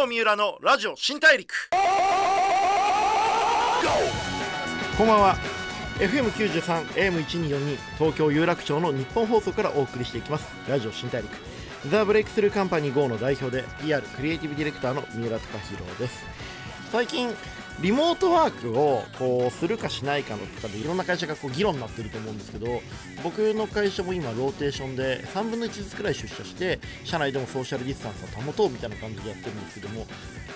GO三浦のラジオ新大陸。こんばんは。FM93 AM1242 東京有楽町のニッポン放送からお送りしていきます。ラジオ新大陸。ザ・ブレイクスルーカンパニー GO の代表で PR クリエイティブディレクターの三浦崇宏です。最近リモートワークをこうするかしないかのとかでいろんな会社がこう議論になってると思うんですけど僕の会社も今ローテーションで3分の1ずつくらい出社して社内でもソーシャルディスタンスを保とうみたいな感じでやってるんですけども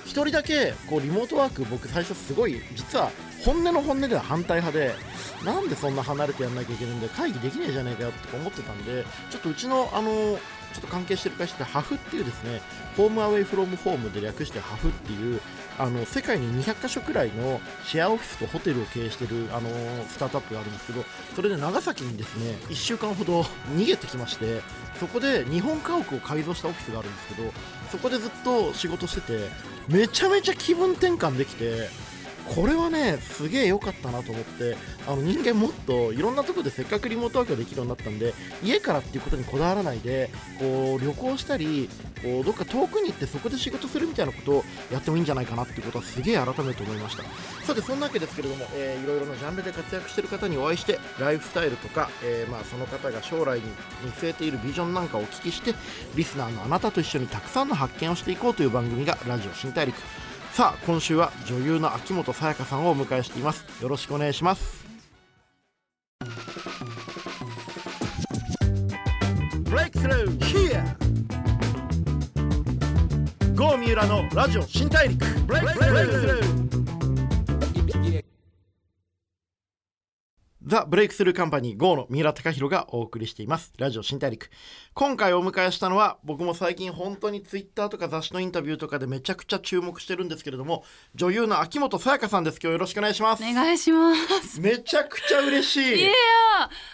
1人だけこうリモートワーク僕最初すごい実は本音の本音では反対派でなんでそんな離れてやんなきゃいけないんだよ会議できねえじゃねえかよって思ってたんでちょっとうちのあのちょっと関係してる会社でハフっていうですねホームアウェイフロムホームで略してハフっていうあの世界に200カ所くらいのシェアオフィスとホテルを経営してるあのスタートアップがあるんですけどそれで長崎にですね1週間ほど逃げてきましてそこで日本家屋を改造したオフィスがあるんですけどそこでずっと仕事しててめちゃめちゃ気分転換できてこれはねすげえ良かったなと思ってあの人間もっといろんなところでせっかくリモートワークができるようになったんで家からっていうことにこだわらないでこう旅行したりこうどっか遠くに行ってそこで仕事するみたいなことをやってもいいんじゃないかなっていうことはすげえ改めて思いました。さてそんなわけですけれども、えー、いろいろなジャンルで活躍してる方にお会いしてライフスタイルとか、えー、まあその方が将来に据えているビジョンなんかをお聞きしてリスナーのあなたと一緒にたくさんの発見をしていこうという番組がラジオ新大陸。さあ今週は女優の秋元さやかさんをお迎えしています。よろしくお願いします。ブレイクスルー浦のラジオ新大陸ザ・ブレイクスルーカンパニー GO の三浦貴大がお送りしています。ラジオ新大陸。今回お迎えしたのは、僕も最近本当にツイッターとか雑誌のインタビューとかでめちゃくちゃ注目してるんですけれども、女優の秋元さやかさんです。今日よろしくお願いします。お願いします。めちゃくちゃ嬉しい。いや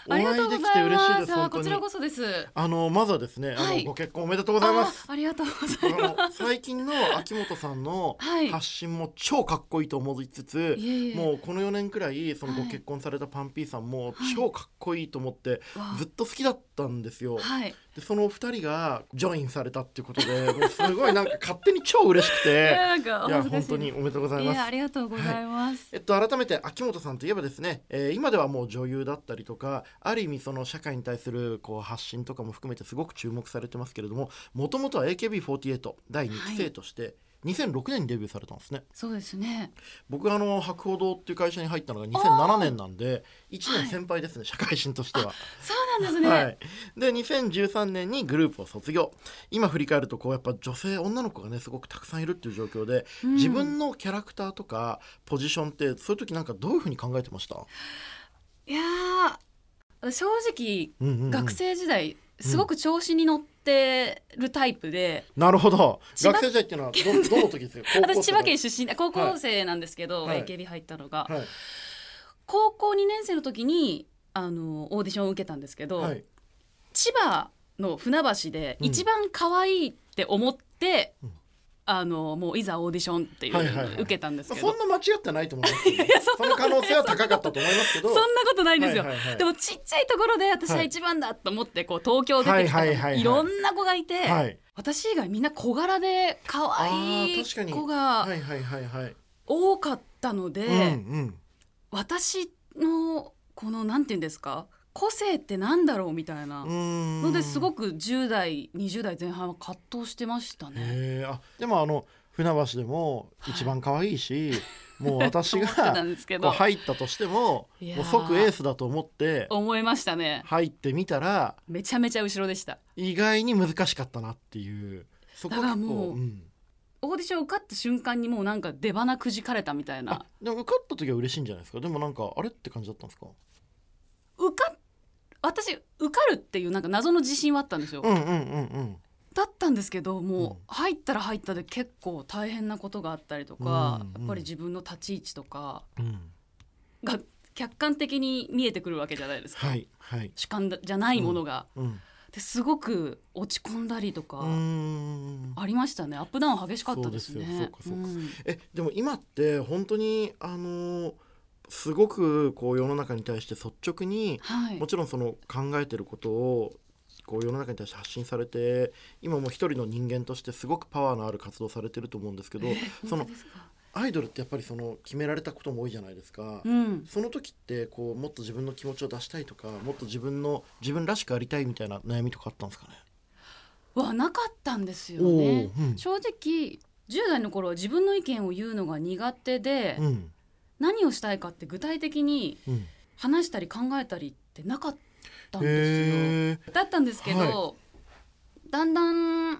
お会いできて嬉しいです。こちらこそです。あの、まずはですね、あの、ご結婚おめでとうございます。ありがとうございます。最近の秋元さんの発信も超かっこいいと思いつつ、もうこの4年くらい、そのご結婚されたパンピーさんも超かっこいいと思ってずっと好きだったんですよ。はい、でその2人がジョインされたっていうことでもうすごいなんか勝手に超嬉しくていや本当におめでとうございます。ありがとうございます、はい、えっと改めて秋元さんといえばですね、えー、今ではもう女優だったりとかある意味その社会に対するこう発信とかも含めてすごく注目されてますけれどももともとは AKB48 第2期生として、はい2006年にデビューされたんですね。そうですね。僕あの博報堂っていう会社に入ったのが2007年なんで1年先輩ですね、はい、社会人としては。そうなんですね、はい、で2013年にグループを卒業。今振り返るとこうやっぱ女性女の子がねすごくたくさんいるっていう状況で、うん、自分のキャラクターとかポジションってそういう時なんかどういうふうに考えてました？いや正直、うんうんうん、学生時代すごく調子に乗ってるタイプで、うん、なるほど。学生時代っていうのはど どの時ですか？私千葉県出身高校生なんですけど、はい、AKB 入ったのが、はい、高校2年生の時にあのオーディションを受けたんですけど、はい、千葉の船橋で一番可愛いって思って、うんあのもういざオーディションっていう、はいはいはい、受けたんですけど、そんな間違ってないと思いますけど、いやその可能性は高かったと思いますけど。そんなことないんですよ、はいはいはい、でもちっちゃいところで私は一番だと思ってこう東京出てきた、はいろんな子がいて、はい、私以外みんな小柄で可愛い子が多かったので、うんうん、私のこのなんていうんですか？個性ってなんだろうみたいな。のですごく10代20代前半は葛藤してましたね。あでもあの船橋でも一番可愛いし、はい、もう私が入ったとしてももう即エースだと思って思いましたね。入ってみたらめちゃめちゃ後ろでした。意外に難しかったなっていう。そこがもう、うん、オーディション受かった瞬間にもうなんか出花くじかれたみたいな。でも受かった時は嬉しいんじゃないですか？でもなんかあれって感じだったんですか？私受かるっていうなんか謎の自信はあったんですよ。うんうんうんうん。だったんですけどもう入ったら入ったで結構大変なことがあったりとか、うんうん、やっぱり自分の立ち位置とかが客観的に見えてくるわけじゃないですか、はいはい、主観じゃないものが。うんうん、ですごく落ち込んだりとかありましたね。アップダウン激しかったですね。えでも今って本当にあのーすごくこう世の中に対して率直に、はい、もちろんその考えてることをこう世の中に対して発信されて今も一人の人間としてすごくパワーのある活動されてると思うんですけど、そのアイドルってやっぱりその決められたことも多いじゃないですか、うん、その時ってこうもっと自分の気持ちを出したいとかもっと自分の自分らしくありたいみたいな悩みとかあったんですかね？はなかったんですよね、うん、正直10代の頃は自分の意見を言うのが苦手で、うん、何をしたいかって具体的に話したり考えたりってなかったんですよ。だったんですけど、はい、だんだん AKB 以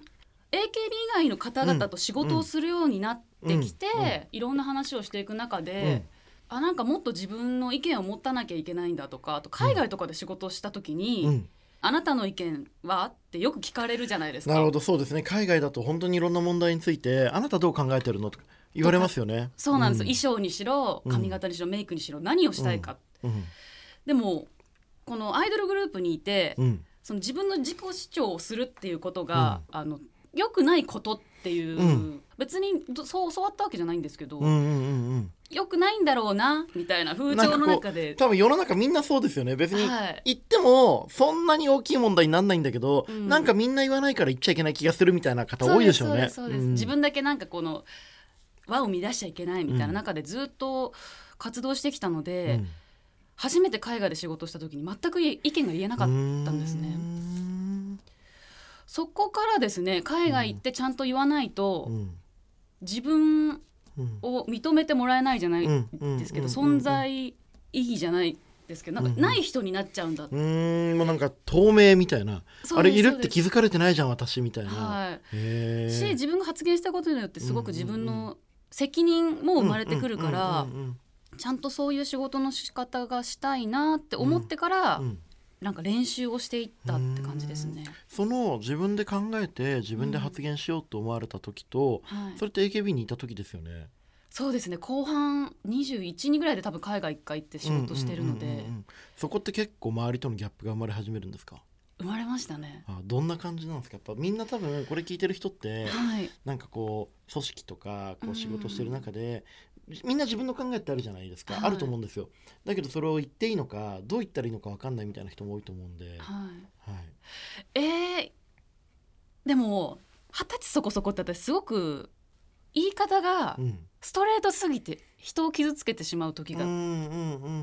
外の方々と仕事をするようになってきて、うん。うん、いろんな話をしていく中で、あなんかもっと自分の意見を持たなきゃいけないんだとかあと海外とかで仕事をした時に、あなたの意見はってよく聞かれるじゃないですか。なるほどそうですね。海外だと本当にいろんな問題についてあなたどう考えてるのとか言われますよね。そうなんです、うん、衣装にしろ髪型にしろ、メイクにしろ何をしたいか。うん、でもこのアイドルグループにいて、その自分の自己主張をするっていうことが、あの良くないことっていう、別にそう教わったわけじゃないんですけど、うんうんうんうん。よくないんだろうなみたいな風潮の中で。多分世の中みんなそうですよね。別に言ってもそんなに大きい問題にならないんだけど、はい、なんかみんな言わないから言っちゃいけない気がするみたいな方多いでしょうね。そうです、うん、自分だけなんかこの輪を乱しちゃいけないみたいな中でずっと活動してきたので、うん、初めて海外で仕事した時に全く意見が言えなかったんですね。そこからですね海外行ってちゃんと言わないと、自分を認めてもらえないじゃないですけど、存在意義じゃないですけどなんかない人になっちゃうんだうん。もうなんか透明みたいな。あれいるって気づかれてないじゃん私みたいな、はい、し自分が発言したことによってすごく自分の責任も生まれてくるからちゃんとそういう仕事の仕方がしたいなって思ってから、うん。うん。なんか練習をしていったって感じですね。その自分で考えて自分で発言しようと思われた時と、うん。はい、それって AKB にいた時ですよね。そうですね。後半21人ぐらいで多分海外一回行って仕事してるので。そこって結構周りとのギャップが生まれ始めるんですか？生まれましたね。あどんな感じなんですか？やっぱみんな多分これ聞いてる人って、はい、なんかこう組織とかこう仕事してる中で、みんな自分の考えってあるじゃないですか、はい、あると思うんですよ。だけどそれを言っていいのかどう言ったらいいのか分かんないみたいな人も多いと思うんで、はい。はい、えー、でも二十歳そこそこって私すごく言い方がストレートすぎて人を傷つけてしまう時が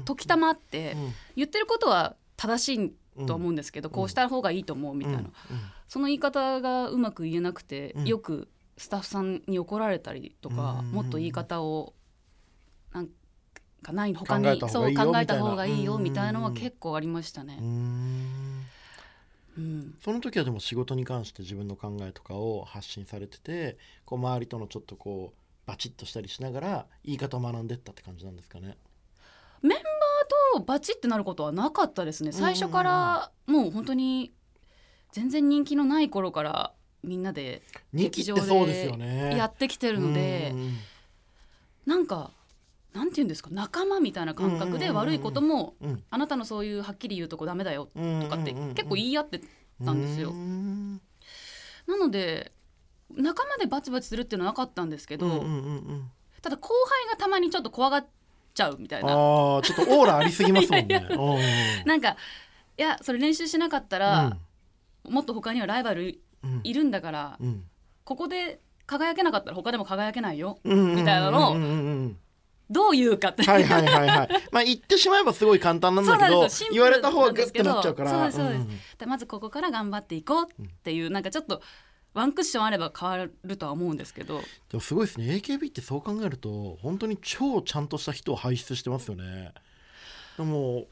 時たまあって、言ってることは正しいと思うんですけど、こうした方がいいと思うみたいな、その言い方がうまく言えなくて、よくスタッフさんに怒られたりとか、もっと言い方をなんかない他にそう考えた方がいいよみたいな。のは結構ありましたね。うん、その時はでも仕事に関して自分の考えとかを発信されててこう周りとのちょっとこうバチッとしたりしながら言い方を学んでったって感じなんですかね。メンとバチってなることはなかったですね。最初からもう本当に全然人気のない頃からみんなで劇場でやってきてるのでなんかなんて言うんですか？仲間みたいな感覚で悪いことも、あなたのそういうはっきり言うとこダメだよとかって結構言い合ってたんですよ。なので仲間でバチバチするっていうのはなかったんですけど、ただ後輩がたまにちょっと怖がっちゃうみたいな。あちょっとオーラありすぎますもんね。なんかいやそれ練習しなかったら、うん、もっと他にはライバルいるんだから、うん、ここで輝けなかったら他でも輝けないよ、みたいなのをどう言うかって。はいはいはいはい。まあ言ってしまえばすごい簡単なんだけど言われた方がグッてなっちゃうから。そうですそうです、まずここから頑張っていこうっていう、なんかちょっとワンクッションあれば変わるとは思うんですけど。でもすごいですね。AKB ってそう考えると本当に超ちゃんとした人を輩出してますよね。でも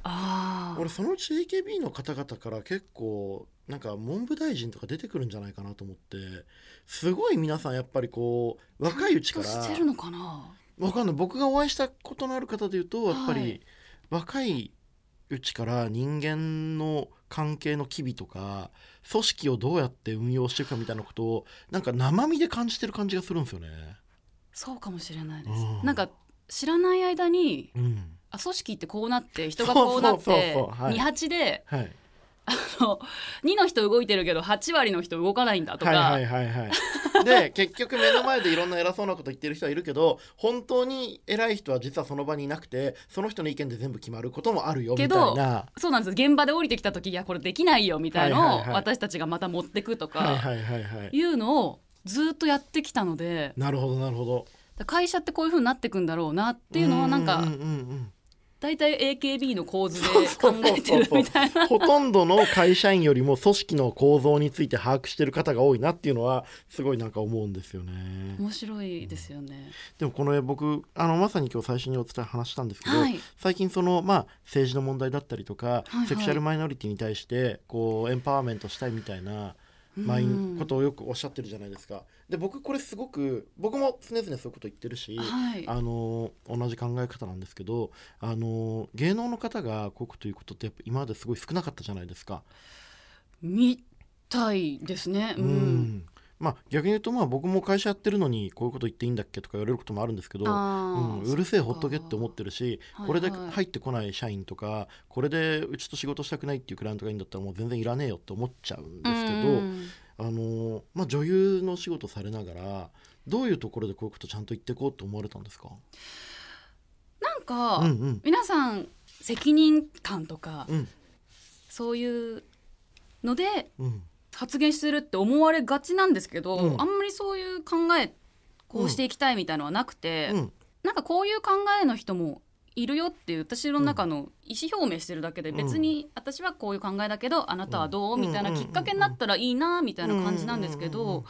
俺そのうち AKB の方々から結構なんか文部大臣とか出てくるんじゃないかなと思ってすごい皆さんやっぱりこう若いうちからしてるのかな？わかんない。僕がお会いしたことのある方でいうとやっぱり若いうちから人間の関係の機微とか組織をどうやって運用していくかみたいなことをなんか生身で感じてる感じがするんですよね。そうかもしれないです。うん、なんか知らない間に、うん、あ組織ってこうなって人がこうなって二八で、はい、あの2の人動いてるけど8割の人動かないんだとか。はいはいはいはい、で 結局目の前でいろんな偉そうなこと言ってる人はいるけど本当に偉い人は実はその場にいなくてその人の意見で全部決まることもあるよみたいな。そうなんです。現場で降りてきた時いやこれできないよみたいのを私たちがまた持ってくとかいうのをずっとやってきたのでなるほどなるほど会社ってこういうふうになっていくんだろうなっていうのはなんか大体 AKB の構図で考えてるみたいな。ほとんどの会社員よりも組織の構造について把握してる方が多いなっていうのはすごいなんか思うんですよね。面白いですよね、でもこの絵僕あのまさに今日最初にお伝え話したんですけど、はい、最近そのまあ政治の問題だったりとか、はいはい、セクシャルマイノリティに対してこうエンパワーメントしたいみたいなマインことをよくおっしゃってるじゃないですか。で僕これすごく僕も常々そういうこと言ってるし、はい、あの同じ考え方なんですけどあの芸能の方がこういうこと言うことってやっぱ今まですごい少なかったじゃないですか。みたいですね。うん、うんまあ、逆に言うとまあ僕も会社やってるのにこういうこと言っていいんだっけ？とか言われることもあるんですけど、うん、うるせえほっとけって思ってるし、これで入ってこない社員とかこれでうちと仕事したくないっていうクライアントがいいんだったらもう全然いらねえよって思っちゃうんですけど、あのまあ、女優の仕事されながらどういうところでこういうことちゃんと言っていこうと思われたんですか？なんか、うんうん、皆さん責任感とか、うん、そういうので、うん発言してるって思われがちなんですけど、うん、あんまりそういう考えこうしていきたいみたいのはなくて、うん、なんかこういう考えの人もいるよっていう私の中の意思表明してるだけで別に私はこういう考えだけどあなたはどうみたいなきっかけになったらいいなみたいな感じなんですけど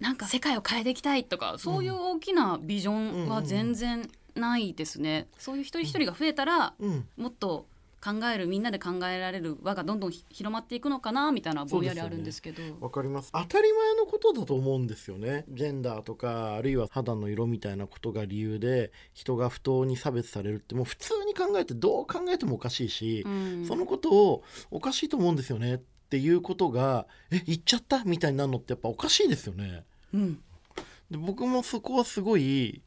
なんか世界を変えていきたいとかそういう大きなビジョンは全然ないですね。そういう一人一人が増えたらもっと考えるみんなで考えられる輪がどんどん広まっていくのかなみたいなぼんやりあるんですけど。わ、ね、かります。当たり前のことだと思うんですよね。ジェンダーとかあるいは肌の色みたいなことが理由で人が不当に差別されるってもう普通に考えてどう考えてもおかしいし、うん、そのことをおかしいと思うんですよねっていうことがえ言っちゃったみたいになるのってやっぱおかしいですよね。うん、で僕もそこはすごい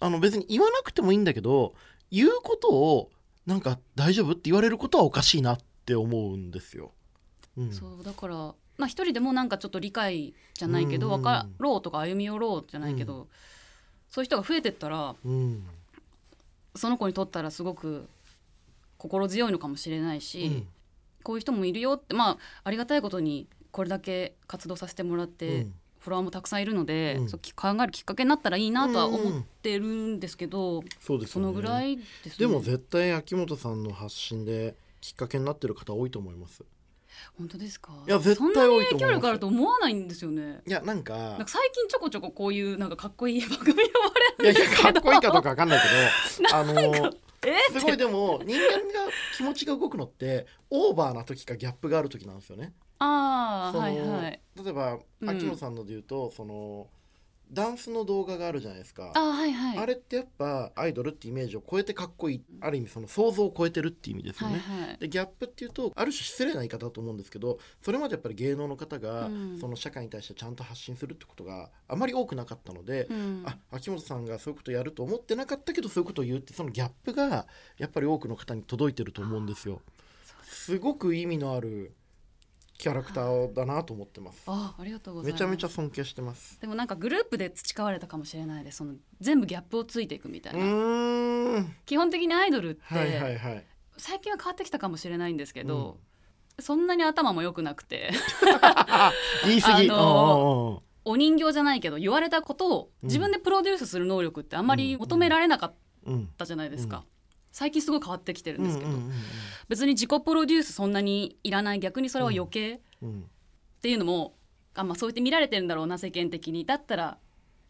あの別に言わなくてもいいんだけど言うことをなんか大丈夫？って言われることはおかしいなって思うんですよ。うん、そうだからまあ一人でもなんかちょっと理解じゃないけど分かろうとか歩み寄ろうじゃないけど、うん、そういう人が増えてったら、うん、その子にとったらすごく心強いのかもしれないし、こういう人もいるよってまあありがたいことにこれだけ活動させてもらって、フォロワーもたくさんいるので、うん、そう考えるきっかけになったらいいなとは思ってるんですけど、うん、そうです、ね、そのぐらいです、ね、でも絶対秋元さんの発信できっかけになってる方多いと思います。本当ですか？いや絶対多いと影響力あると思わないんですよね。いやなんか最近ちょこちょここういうなんかかっこいい番組呼ばれるんですけど。いやかっこいいかどうかわかんないけど あのすごいでも人間が気持ちが動くのってオーバーな時かギャップがある時なんですよねああはいはい。例えば、秋野さんので言うとそのダンスの動画があるじゃないですか。あ,、はいはい、あれってやっぱアイドルってイメージを超えてかっこいい。ある意味その想像を超えてるっていう意味ですよね。はいはい、でギャップっていうとある種失礼な言い方だと思うんですけどそれまでやっぱり芸能の方が、うん、その社会に対してちゃんと発信するってことがあまり多くなかったので、うん、あ秋元さんがそういうことやると思ってなかったけどそういうことを言うってそのギャップがやっぱり多くの方に届いてると思うんですよ。すごく意味のあるキャラクターだなと思ってます。あ、ありがとうございます。めちゃめちゃ尊敬してます。でもなんかグループで培われたかもしれないです。その全部ギャップをついていくみたいな。基本的にアイドルって、はいはいはい、最近は変わってきたかもしれないんですけど、うん、そんなに頭も良くなくて 言い過ぎ。お人形じゃないけど言われたことを自分でプロデュースする能力ってあんまり求められなかったじゃないですか。うんうん最近すごい変わってきてるんですけど、別に自己プロデュースそんなにいらない逆にそれは余計っていうのも、あまあ、そうやって見られてるんだろうな世間的にだったら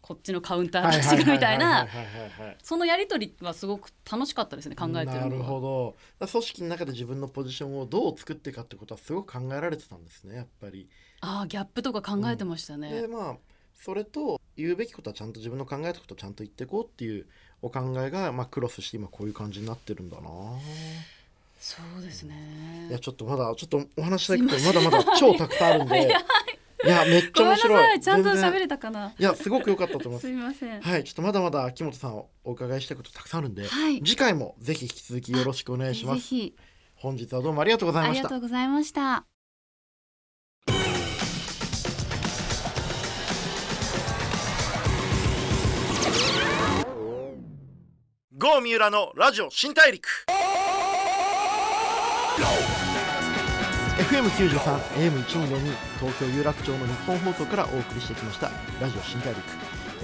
こっちのカウンター出してくみたいな そのやり取りはすごく楽しかったですね考えてる。なるほど組織の中で自分のポジションをどう作っていくかってことはすごく考えられてたんですねやっぱり。ああギャップとか考えてましたね。うん、でまあそれと言うべきことはちゃんと自分の考えたことをちゃんと言っていこうっていうお考えが、まあ、クロスして今こういう感じになってるんだな。そうですね。いやちょっとまだちょっとお話したいことまだまだ超たくさんあるんで。い。やめっちゃ面白い。ちゃんと喋れたかな。いやすごく良かったと思います。すみません。はいちょっとまだまだ秋元さんをお伺いしたいことたくさんあるんで、はい、次回もぜひ引き続きよろしくお願いします。本日はどうもありがとうございました。ありがとうございました郷三浦のラジオ新大陸。FM93 AM1242 東京有楽町の日本放送からお送りしてきましたラジオ新大陸、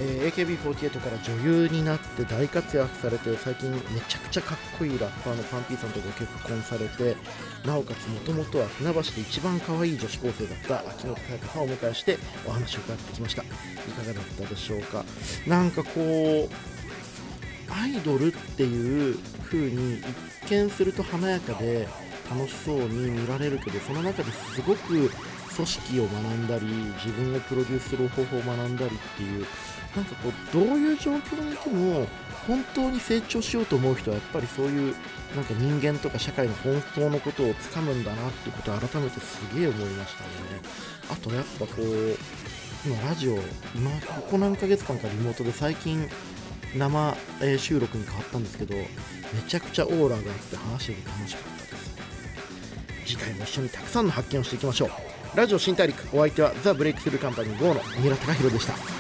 えー、AKB48 から女優になって大活躍されて最近めちゃくちゃかっこいいラッパーのパンピーさんとご結婚されてなおかつもともとは船橋で一番可愛い女子高生だった秋元彩香さんをお迎えしてお話を伺ってきました。いかがだったでしょうか？なんかこうアイドルっていう風に一見すると華やかで楽しそうに見られるけどその中ですごく組織を学んだり自分をプロデュースする方法を学んだりっていうなんかこうどういう状況にいても本当に成長しようと思う人はやっぱりそういうなんか人間とか社会の本当のことをつかむんだなってことを改めてすげえ思いましたね。あとやっぱこう今ラジオ今ここ何ヶ月間かリモートで最近生え収録に変わったんですけどめちゃくちゃオーラがあって話してて楽しかったです次回も一緒にたくさんの発見をしていきましょう。ラジオ新大陸お相手はザ・ブレイクスルーカンパニー GO の三浦貴大でした。